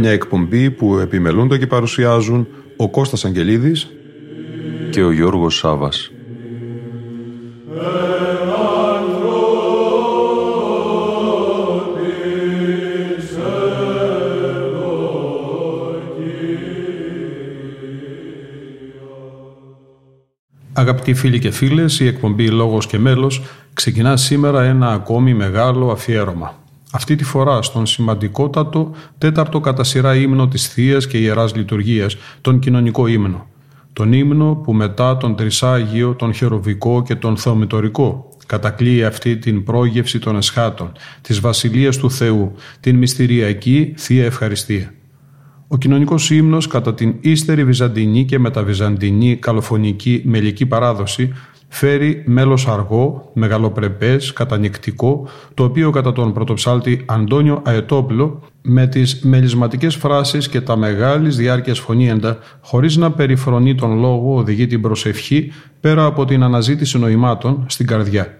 Μια εκπομπή που επιμελούνται και παρουσιάζουν ο Κώστας Αγγελίδης και ο Γιώργος Σάβας. Αγαπητοί φίλοι και φίλες, η εκπομπή «Λόγος και μέλος» ξεκινά σήμερα ένα ακόμη μεγάλο αφιέρωμα. Αυτή τη φορά στον σημαντικότατο τέταρτο κατά σειρά ύμνο της Θείας και Ιεράς Λειτουργίας, τον κοινωνικό ύμνο. Τον ύμνο που μετά τον Τρισάγιο, τον Χεροβικό και τον Θεομητορικό κατακλείει αυτή την πρόγευση των εσχάτων, της Βασιλείας του Θεού, την μυστηριακή Θεία Ευχαριστία. Ο κοινωνικός ύμνος, κατά την ύστερη βυζαντινή και μεταβυζαντινή καλοφωνική μελική παράδοση, φέρει μέλος αργό, μεγαλοπρεπές, κατανικτικό, το οποίο κατά τον πρωτοψάλτη Αντώνιο Αετόπουλο με τις μελισματικές φράσεις και τα μεγάλης διάρκειας φωνήεντα, χωρίς να περιφρονεί τον λόγο, οδηγεί την προσευχή πέρα από την αναζήτηση νοημάτων στην καρδιά.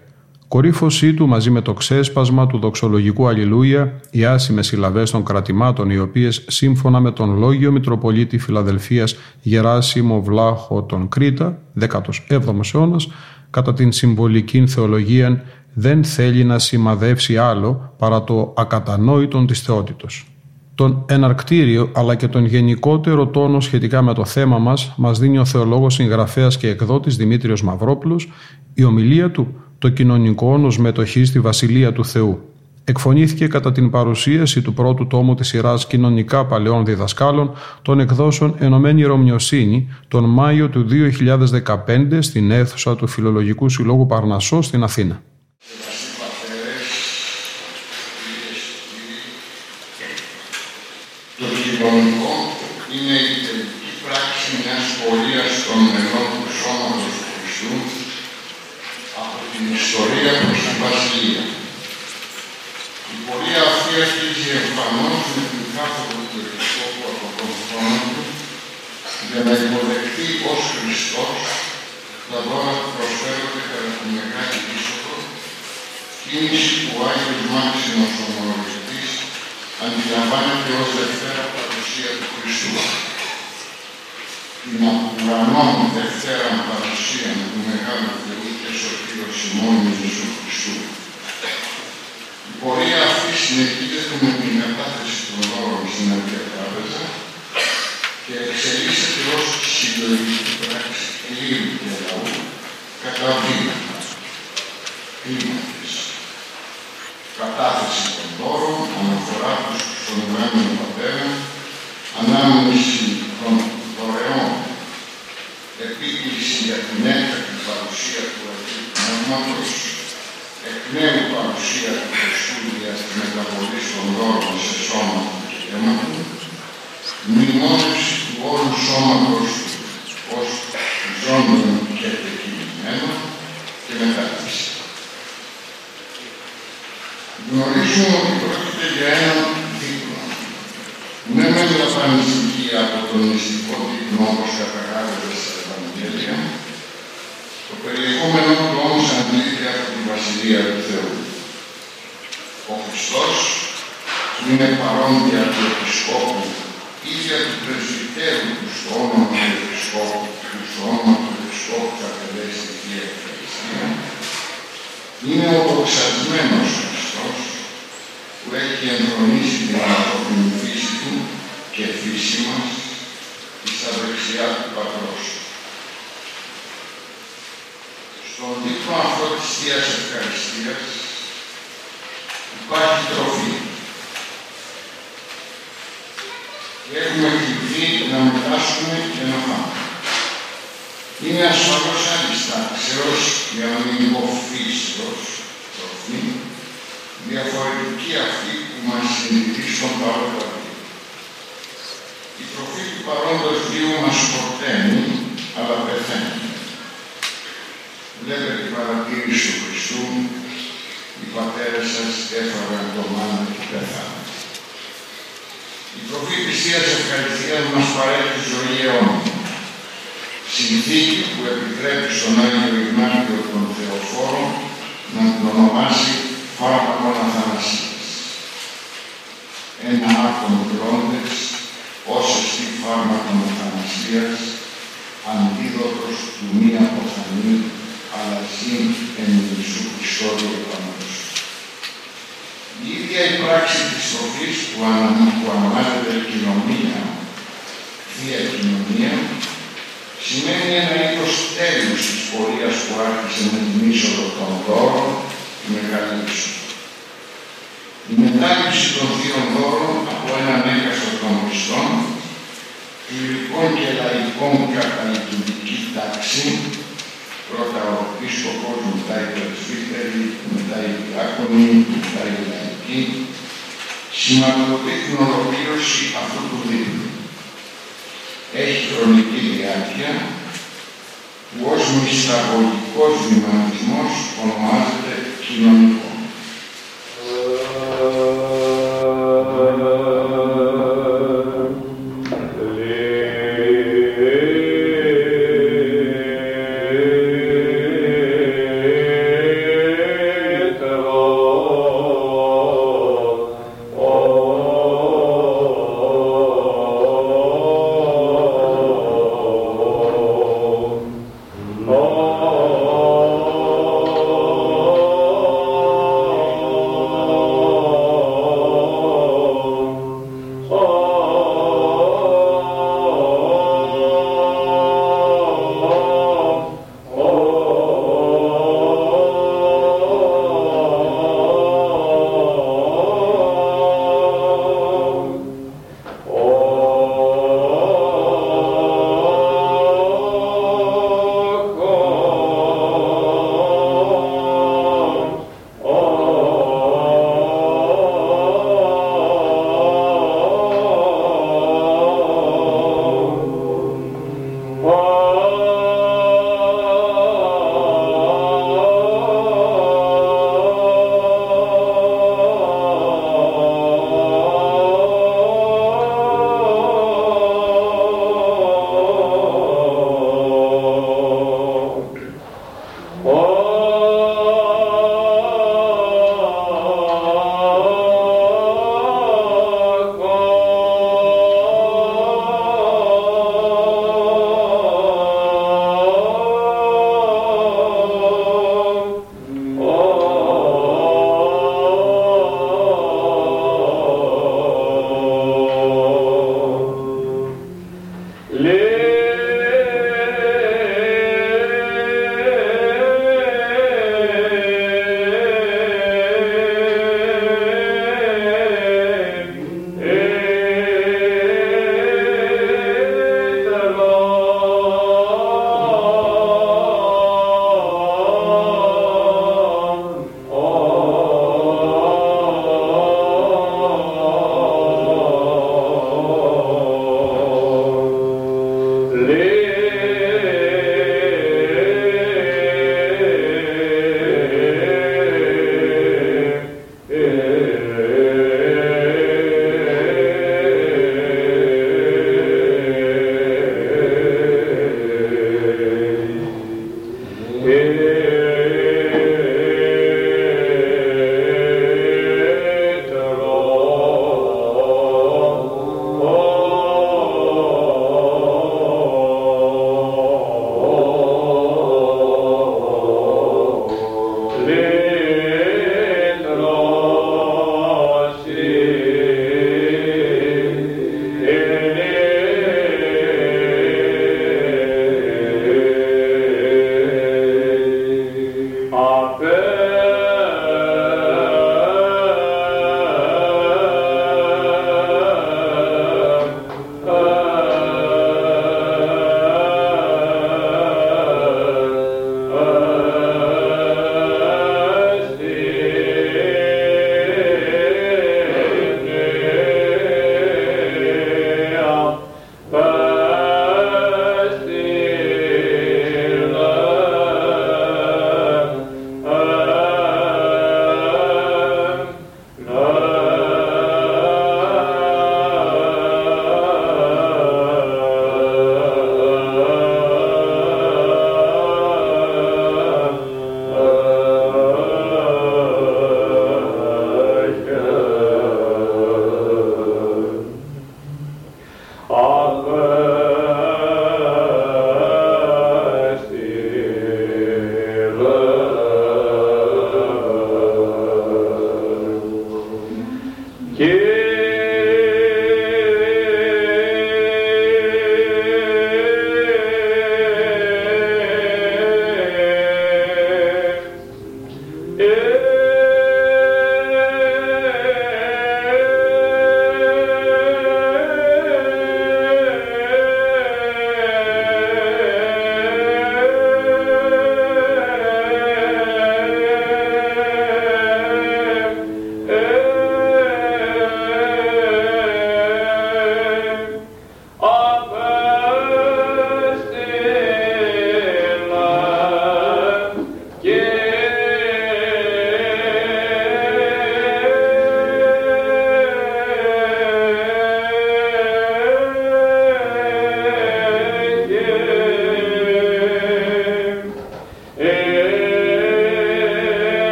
Κορύφωσή του μαζί με το ξέσπασμα του δοξολογικού Αλληλούια, οι άσημες συλλαβές των κρατημάτων, οι οποίες σύμφωνα με τον Λόγιο Μητροπολίτη Φιλαδελφίας Γεράσιμο Βλάχο τον Κρήτα, 17ος αιώνας, κατά την συμβολική θεολογία δεν θέλει να σημαδεύσει άλλο παρά το ακατανόητον της θεότητος. Τον εναρκτήριο αλλά και τον γενικότερο τόνο σχετικά με το θέμα μας μας δίνει ο θεολόγος συγγραφέας και εκδότης Δημήτριος Μαυρόπουλος η ομιλία του το κοινωνικό όνος μετοχή στη Βασιλεία του Θεού. Εκφωνήθηκε κατά την παρουσίαση του πρώτου τόμου της σειράς κοινωνικά παλαιών διδασκάλων των εκδόσεων Ενωμένη Ρωμιοσύνη τον Μάιο του 2015 στην αίθουσα του Φιλολογικού Συλλόγου Παρνασσό στην Αθήνα. Το κοινωνικό είναι η τελική πράξη μιας πορείας των μελών του σώματος του Χριστού από την ιστορία προς την Βασιλεία. Η πορεία αυτή αρχίζει εμφανώς με την κάθοδο του Επισκόπου από τον χρόνο του για να υποδεχτεί ως Χριστός τα δώρα που προσφέρονται κατά τη Μεγάλη Είσοδο, κίνηση που ο Άγιος Μάξιμος ο Μονολογητής αντιλαμβάνεται ως Δευτέρα Παρουσία του Χριστού. Την ουρανών Δευτέρα Παρουσία του Μεγάλου Θεού και Σωτήρος ημών Ιησού Χριστού. Η πορεία αυτή συνεχίζεται με την κατάθεση των όρων στην Αγία Τράπεζα και εξελίσσεται ως συλλογική πράξη κλήρου και λαού κατά βήματα. Κλίματες. Κατάθεση των δώρων, αναφορά τους στον ουράνιο πατέρα, ανάμνηση των δωρεών, επίκληση για την έκτακτη παρουσία του Αγίου Πνεύματος, εκ νέου παρουσία του Χριστού για τη μεταβολή των δώρων σε σώμα και αίμα του, μνημόνευση του όλου σώματος ως ζώντων και επικοινωνμένο και μετάθεση. Γνωρίζουμε ότι πρόκειται για έναν δείπνο. Ναι με λαφανιστική από τον μυστικό Ιησού Χριστό διεπανός. Η ίδια η πράξη της σοφής που, ανα, που ονομάζεται κοινωνία, Θεία Κοινωνία, σημαίνει ένα είδος τέλους της πορείας που άρχισε με την είσοδο των δώρων τη Μεγάλη Η μετάληψη των θείων δώρων από ένα μέγαστο των μισθών, κληρικών και λαϊκών κατά λειτουργική τάξη, πρώτα ο επίσκοπος, μετά η πρεσβύτερη, μετά η διάκονη, μετά η λαϊκή, σηματοδοτεί την ολοκλήρωση αυτού του δίκτυου έχει χρονική διάρκεια που ως μυσταγωγικός δυναμισμός ονομάζεται κοινωνικό.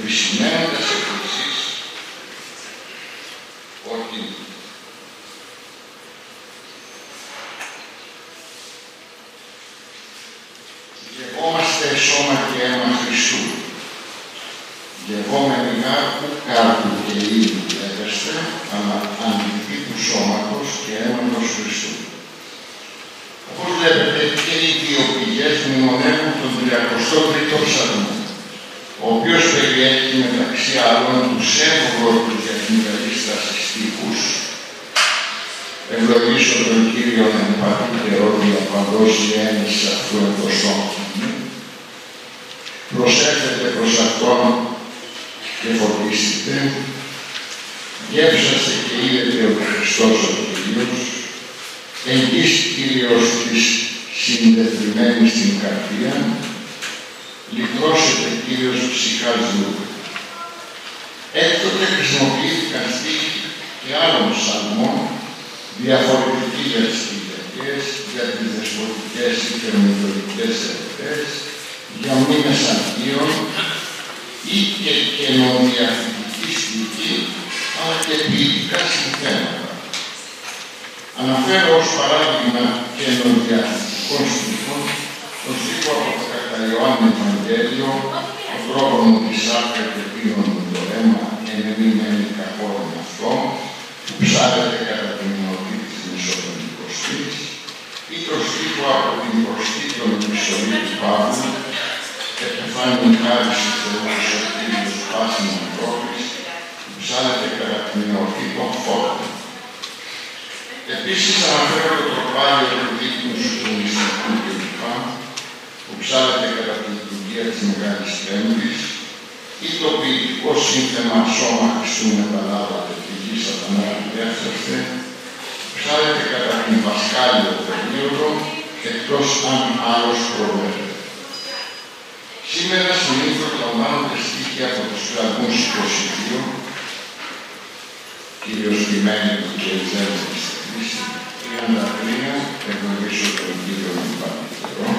investimento, essa. εξάρτηται κατά τη λειτουργία της Μεγάλης Πέμπτης, ή το ποιητικό σύνθεμα σώμα Χριστού μεταλάβατε τη γη σατανάρη έφταστε, ψάρεται κατά την πασχάλιο περίοδο, εκτός αν άλλος προβλέπεται. Σήμερα συνήθως λαμβάνονται στοιχεία από τους φραγμούς 22, κύριος Διμένου και Ελζέλης της Κρίσης, 33, εγνωρίζω τον κύριο Μπαπητερό,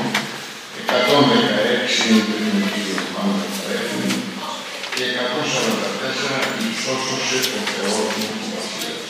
114 1986 και 144 η σώσωση των θεών του Βασιλείου.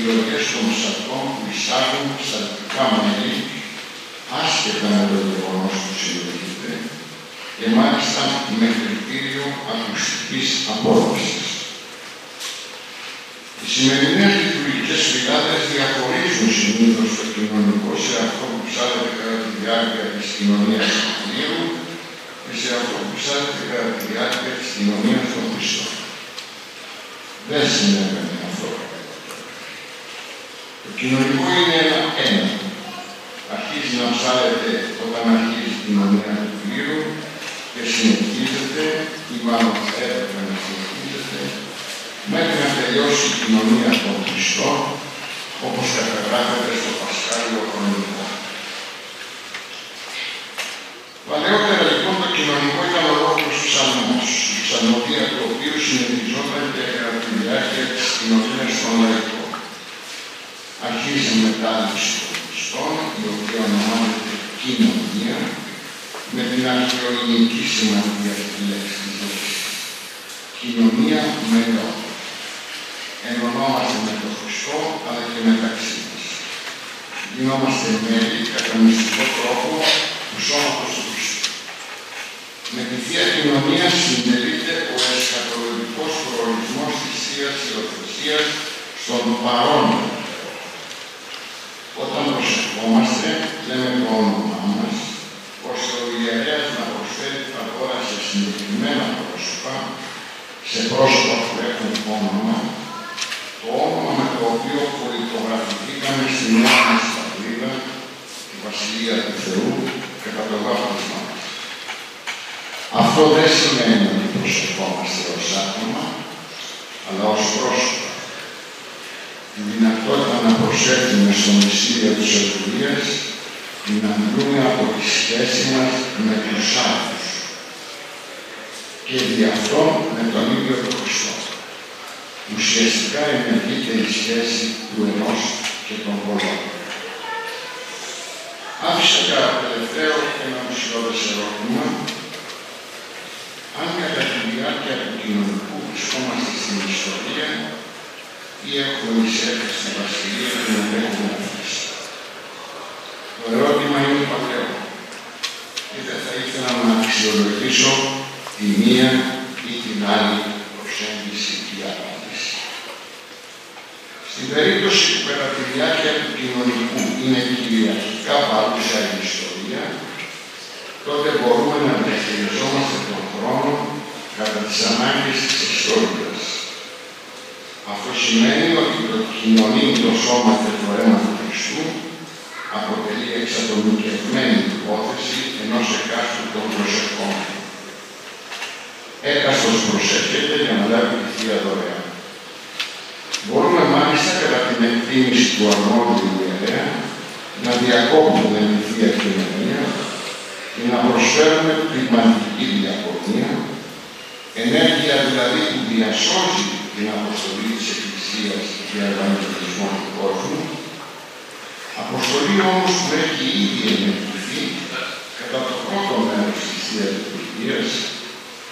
Με επιλογές των ψαλτών που εισάγουν ψαλτικά μέλη άσχετα με το γεγονός που συλλογείται και μάλιστα με κριτήριο ακουστικής απόδοσης. Οι σημερινές λειτουργικές φυλάδες διαχωρίζουν συνήθως το κοινωνικό σε αυτό που ψάλλεται κατά τη διάρκεια της κοινωνίας του Κυρίου και σε αυτό που ψάλλεται κατά τη διάρκεια της κοινωνίας των Χριστών. Δεν συνέβαινε αυτό. Το κοινωνικό είναι ένα ένα. Αρχίζει να ψάλλεται όταν αρχίζει η κοινωνία του Κυρίου και συνεχίζεται ή μάλλον έπρεπε να συνεχίζεται μέχρι να τελειώσει η κοινωνία των Χριστών όπως καταγράφεται στο Πασχάλιο Χρονικό. Παλαιότερα λοιπόν το κοινωνικό ήταν ολόκληρος ψαλμός, η ψαλμοδία του οποίου συνεχιζόταν και κατά τη διάρκεια της κοινωνίας των λαϊκών. Αρχίζει η μετάδοση των Χριστών, η οποία ονομάζεται κοινωνία, με την αρχαιοελληνική σημασία της λέξης Κοινωνία με λόγο. Ενωνόμαστε με τον Χριστό, αλλά και μεταξύ μας. Γινόμαστε μέλη κατά μυστικό τρόπο του σώματος του Χριστού. Με τη Θεία Κοινωνία συντελείται ο εσχατολογικός προορισμός της Θείας Υιοθεσίας στον παρόν. Όταν προσευχόμαστε, λέμε το όνομά μας, ώστε ο ιερέας να προσφέρει τα δώρα σε συγκεκριμένα πρόσωπα, σε πρόσωπα που έχουν όνομα, το όνομα με το οποίο πολιτογραφηθήκαμε στη νέα μας πατρίδα, τη Βασιλεία του Θεού, κατά το βάπτισμα μας. Αυτό δεν σημαίνει ότι προσευχόμαστε ως άτομα, αλλά ως πρόσωπα. Τη δυνατότητα να προσέχουμε στο μυστήριο της ευλογίας να μιλούμε από τη σχέση μας με τους άλλους και δι' αυτό με τον ίδιο τον Χριστό. Ουσιαστικά ενεργείται η σχέση του ενός και των πολλών. Άφησα κατά τελευταίο ένα μισιώδες ερώτημα αν κατά τη διάρκεια του κοινωνικού βρισκόμαστε στην ιστορία ή έχουμε εισέλθει στην Βασιλεία και να έχουμε αφήσει. Το ερώτημα είναι παλαιό και δεν θα ήθελα να αξιολογήσω τη μία ή την άλλη προσέγγιση ή απάντηση. Στην περίπτωση που κατά τη διάρκεια του κοινωνικού είναι κυριαρχικά παρούσα η ιστορία, τότε μπορούμε να διαχειριζόμαστε τον χρόνο κατά τις ανάγκες της ιστορίας. Αυτό σημαίνει ότι το κοινωνικό σώμα και το αίμα του Χριστού αποτελεί εξατομικευμένη υπόθεση ενός εκάστοτε των προσευχών. Έκαστος προσεύχεται για να λάβει τη Θεία Δωρεά. Μπορούμε μάλιστα κατά την εκτίμηση του αρμόδιου ιερέα να διακόπτουμε τη Θεία Κοινωνία και να προσφέρουμε πνευματική διακοπνία, ενέργεια δηλαδή που διασώζει την αποστολή της Εκκλησίας για ευαγγελισμό του κόσμου, αποστολή όμως που έχει ήδη ενεργηθεί κατά το πρώτο μέρος της Θείας Λειτουργίας,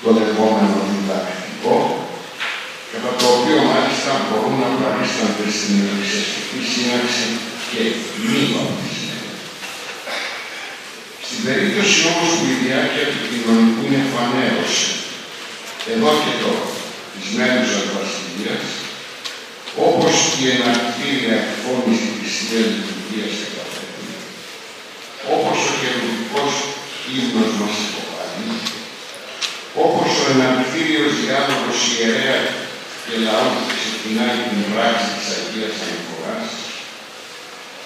το λεγόμενο διδακτικό, κατά το οποίο μάλιστα μπορούν να παρίστανται στην εκκλησιαστική σύναξη και μη βαπτισμένοι. Στην περίπτωση όμως που η διάρκεια του κοινωνικού είναι φανέρωση, εδώ και τώρα, της μέρους Βασιλείας, όπως η εναρκτήρια εκφώνηση της Θείας Λειτουργίας και καθένα, όπως ο κερδικός ύμνος μας υποβάλλει, όπως ο εναρκτήριος διάλογος ιερέα και λαού που ξεκινάει την πράξη της Αγίας Αναφοράς,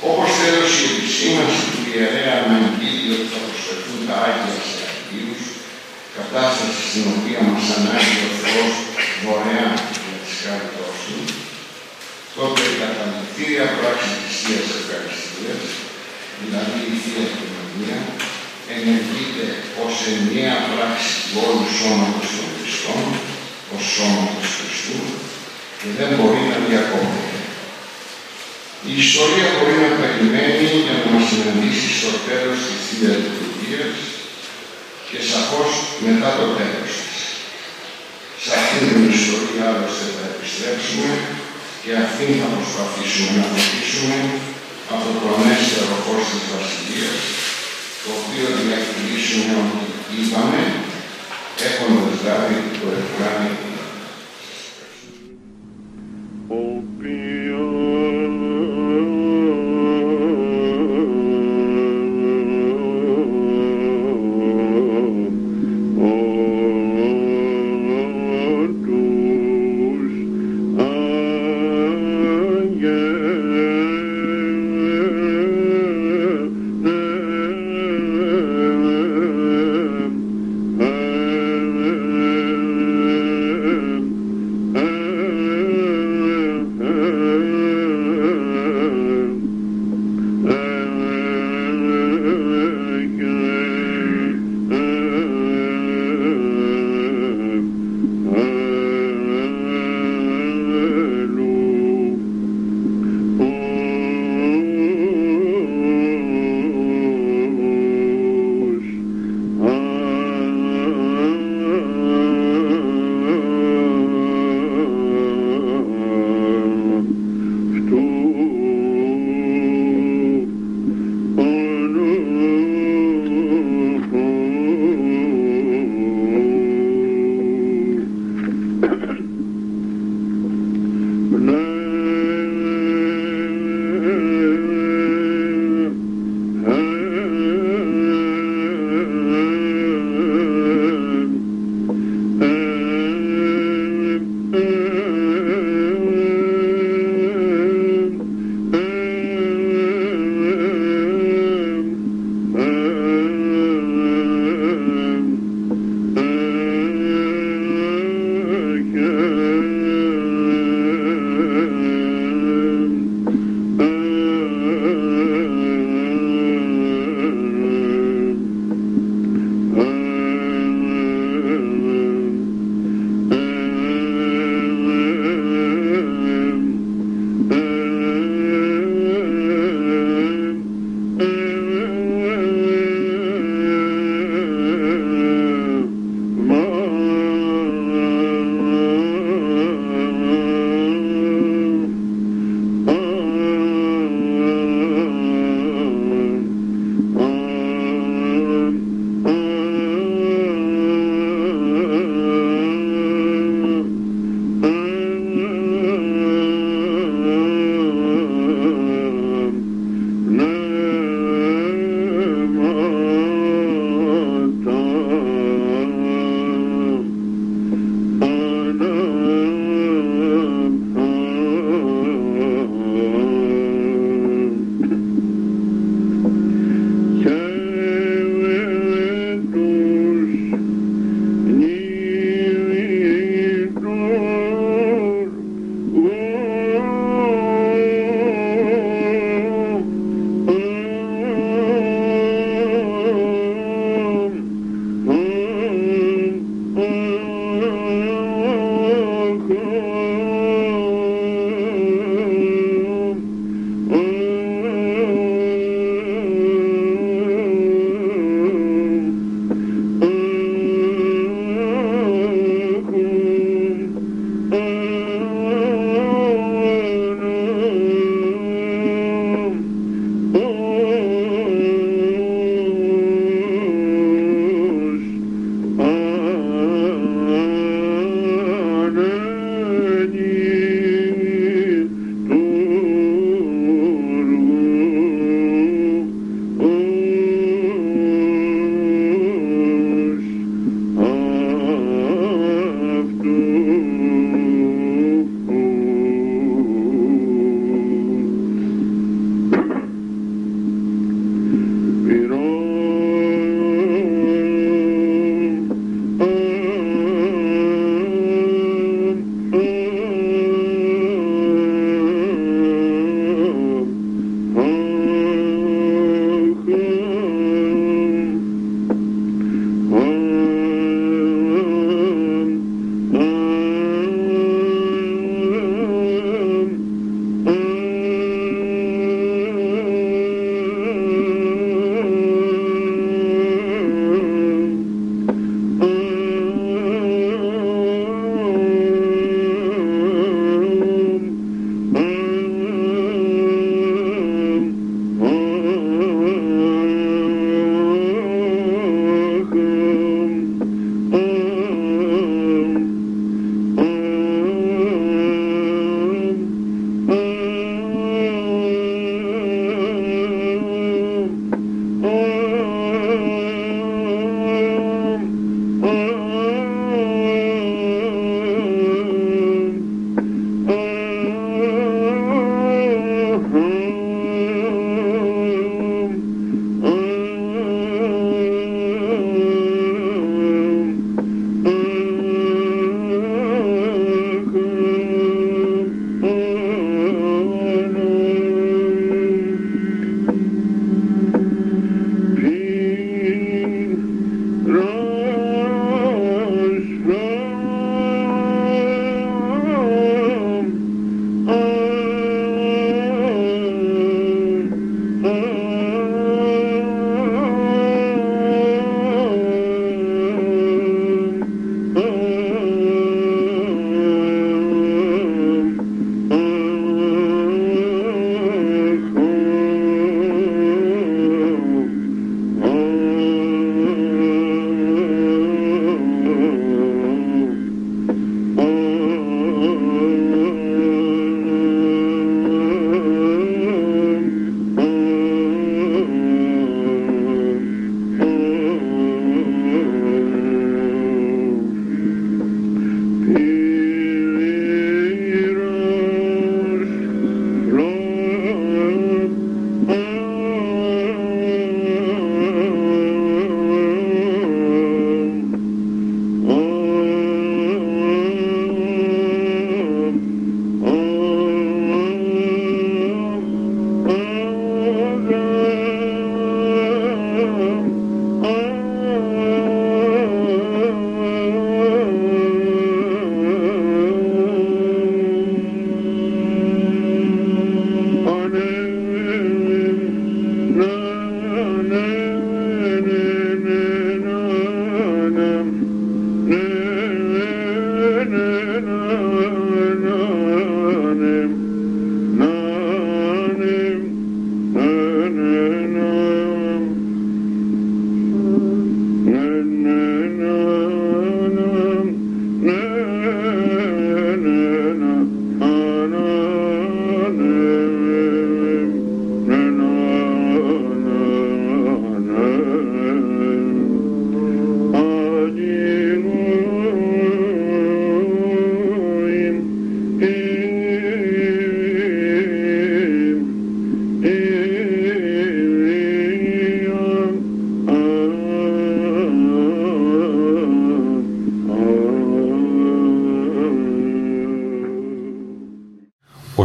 όπως τέλος η επισήμανση του ιερέα με αγγείλει ότι θα προσφερθούν τα Άγια σε Αγίους, κατάσταση στην οποία μας ανάγκη ο Θεός δωρεάν για τις χάριτός του, τότε η καταληκτήρια πράξη της Θείας Ευχαριστίας, δηλαδή η Θεία Κοινωνία, ενεργείται ως ενιαία πράξη του όλου σώματος των Χριστών, ως σώματος Χριστού, και δεν μπορεί να διακόπτει. Η ιστορία μπορεί να περιμένει για να μας συναντήσει στο τέλος της Θείας Λειτουργίας και σαφώς μετά το τέλος της. Σε αυτήν την ιστορία άλλωστε θα επιστρέψουμε και αυτήν θα προσπαθήσουμε να βοηθήσουμε από το ανέστερο φως της Βασιλείας, το οποίο διακρινίσουμε ότι είπαμε, έχοντας λάβει το ευκράνιο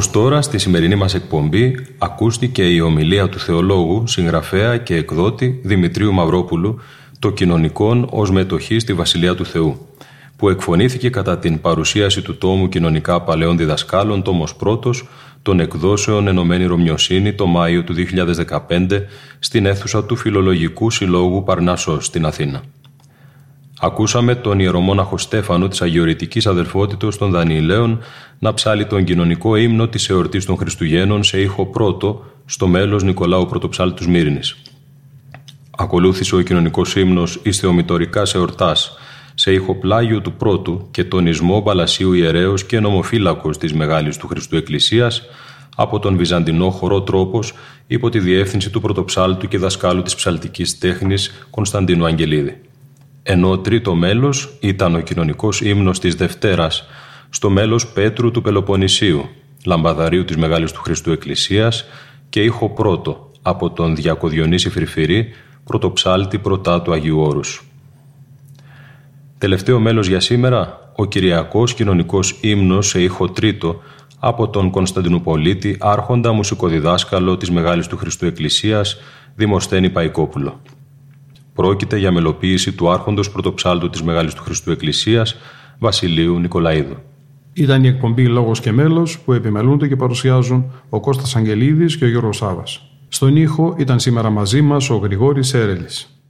Ως τώρα στη σημερινή μας εκπομπή ακούστηκε η ομιλία του θεολόγου, συγγραφέα και εκδότη Δημητρίου Μαυρόπουλου «Το κοινωνικόν ως μετοχή στη Βασιλεία του Θεού» που εκφωνήθηκε κατά την παρουσίαση του τόμου «Κοινωνικά Παλαιών Διδασκάλων» τόμος πρώτος των εκδόσεων Ενωμένη Ρωμιοσύνη το Μάιο του 2015 στην αίθουσα του Φιλολογικού Συλλόγου Παρνάσος στην Αθήνα. Ακούσαμε τον ιερομόναχο Στέφανο της Αγιορητικής Αδελφότητος των Δανιηλαίων να ψάλει τον κοινωνικό ύμνο της εορτής των Χριστουγέννων σε ήχο πρώτο στο μέλος Νικολάου Πρωτοψάλτου Σμύρινης. Ακολούθησε ο κοινωνικός ύμνος «Εις Θεομητορικάς εορτάς» σε ήχο πλάγιο του πρώτου και τονισμό Παλασίου Ιερέως και νομοφύλακος της Μεγάλης του Χριστού Εκκλησίας από τον Βυζαντινό χορό τρόπος υπό τη διεύθυνση του πρωτοψάλτου και δασκάλου της ψαλτικής τέχνης Κωνσταντίνου Αγγελίδη ενώ τρίτο μέλος ήταν ο κοινωνικός ύμνος της Δευτέρας στο μέλος Πέτρου του Πελοποννησίου, λαμπαδαρίου της Μεγάλης του Χριστού Εκκλησίας και ήχο πρώτο από τον Διακοδιονύση Φρυφυρή, πρωτοψάλτη πρωτά του Αγίου Όρους. Τελευταίο μέλος για σήμερα, ο Κυριακός κοινωνικός ύμνος σε ήχο τρίτο από τον Κωνσταντινουπολίτη άρχοντα μουσικοδιδάσκαλο της Μεγάλης του Χριστού Εκκλησίας, Δημοσθένη Παϊκόπουλο. Πρόκειται για μελοποίηση του άρχοντος πρωτοψάλτου της Μεγάλης του Χριστού Εκκλησίας, Βασιλείου Νικολαίδου. Ήταν η εκπομπή Λόγος και Μέλος που επιμελούνται και παρουσιάζουν ο Κώστας Αγγελίδης και ο Γιώργος Σάβας. Στον ήχο ήταν σήμερα μαζί μας ο Γρηγόρης Έρελης.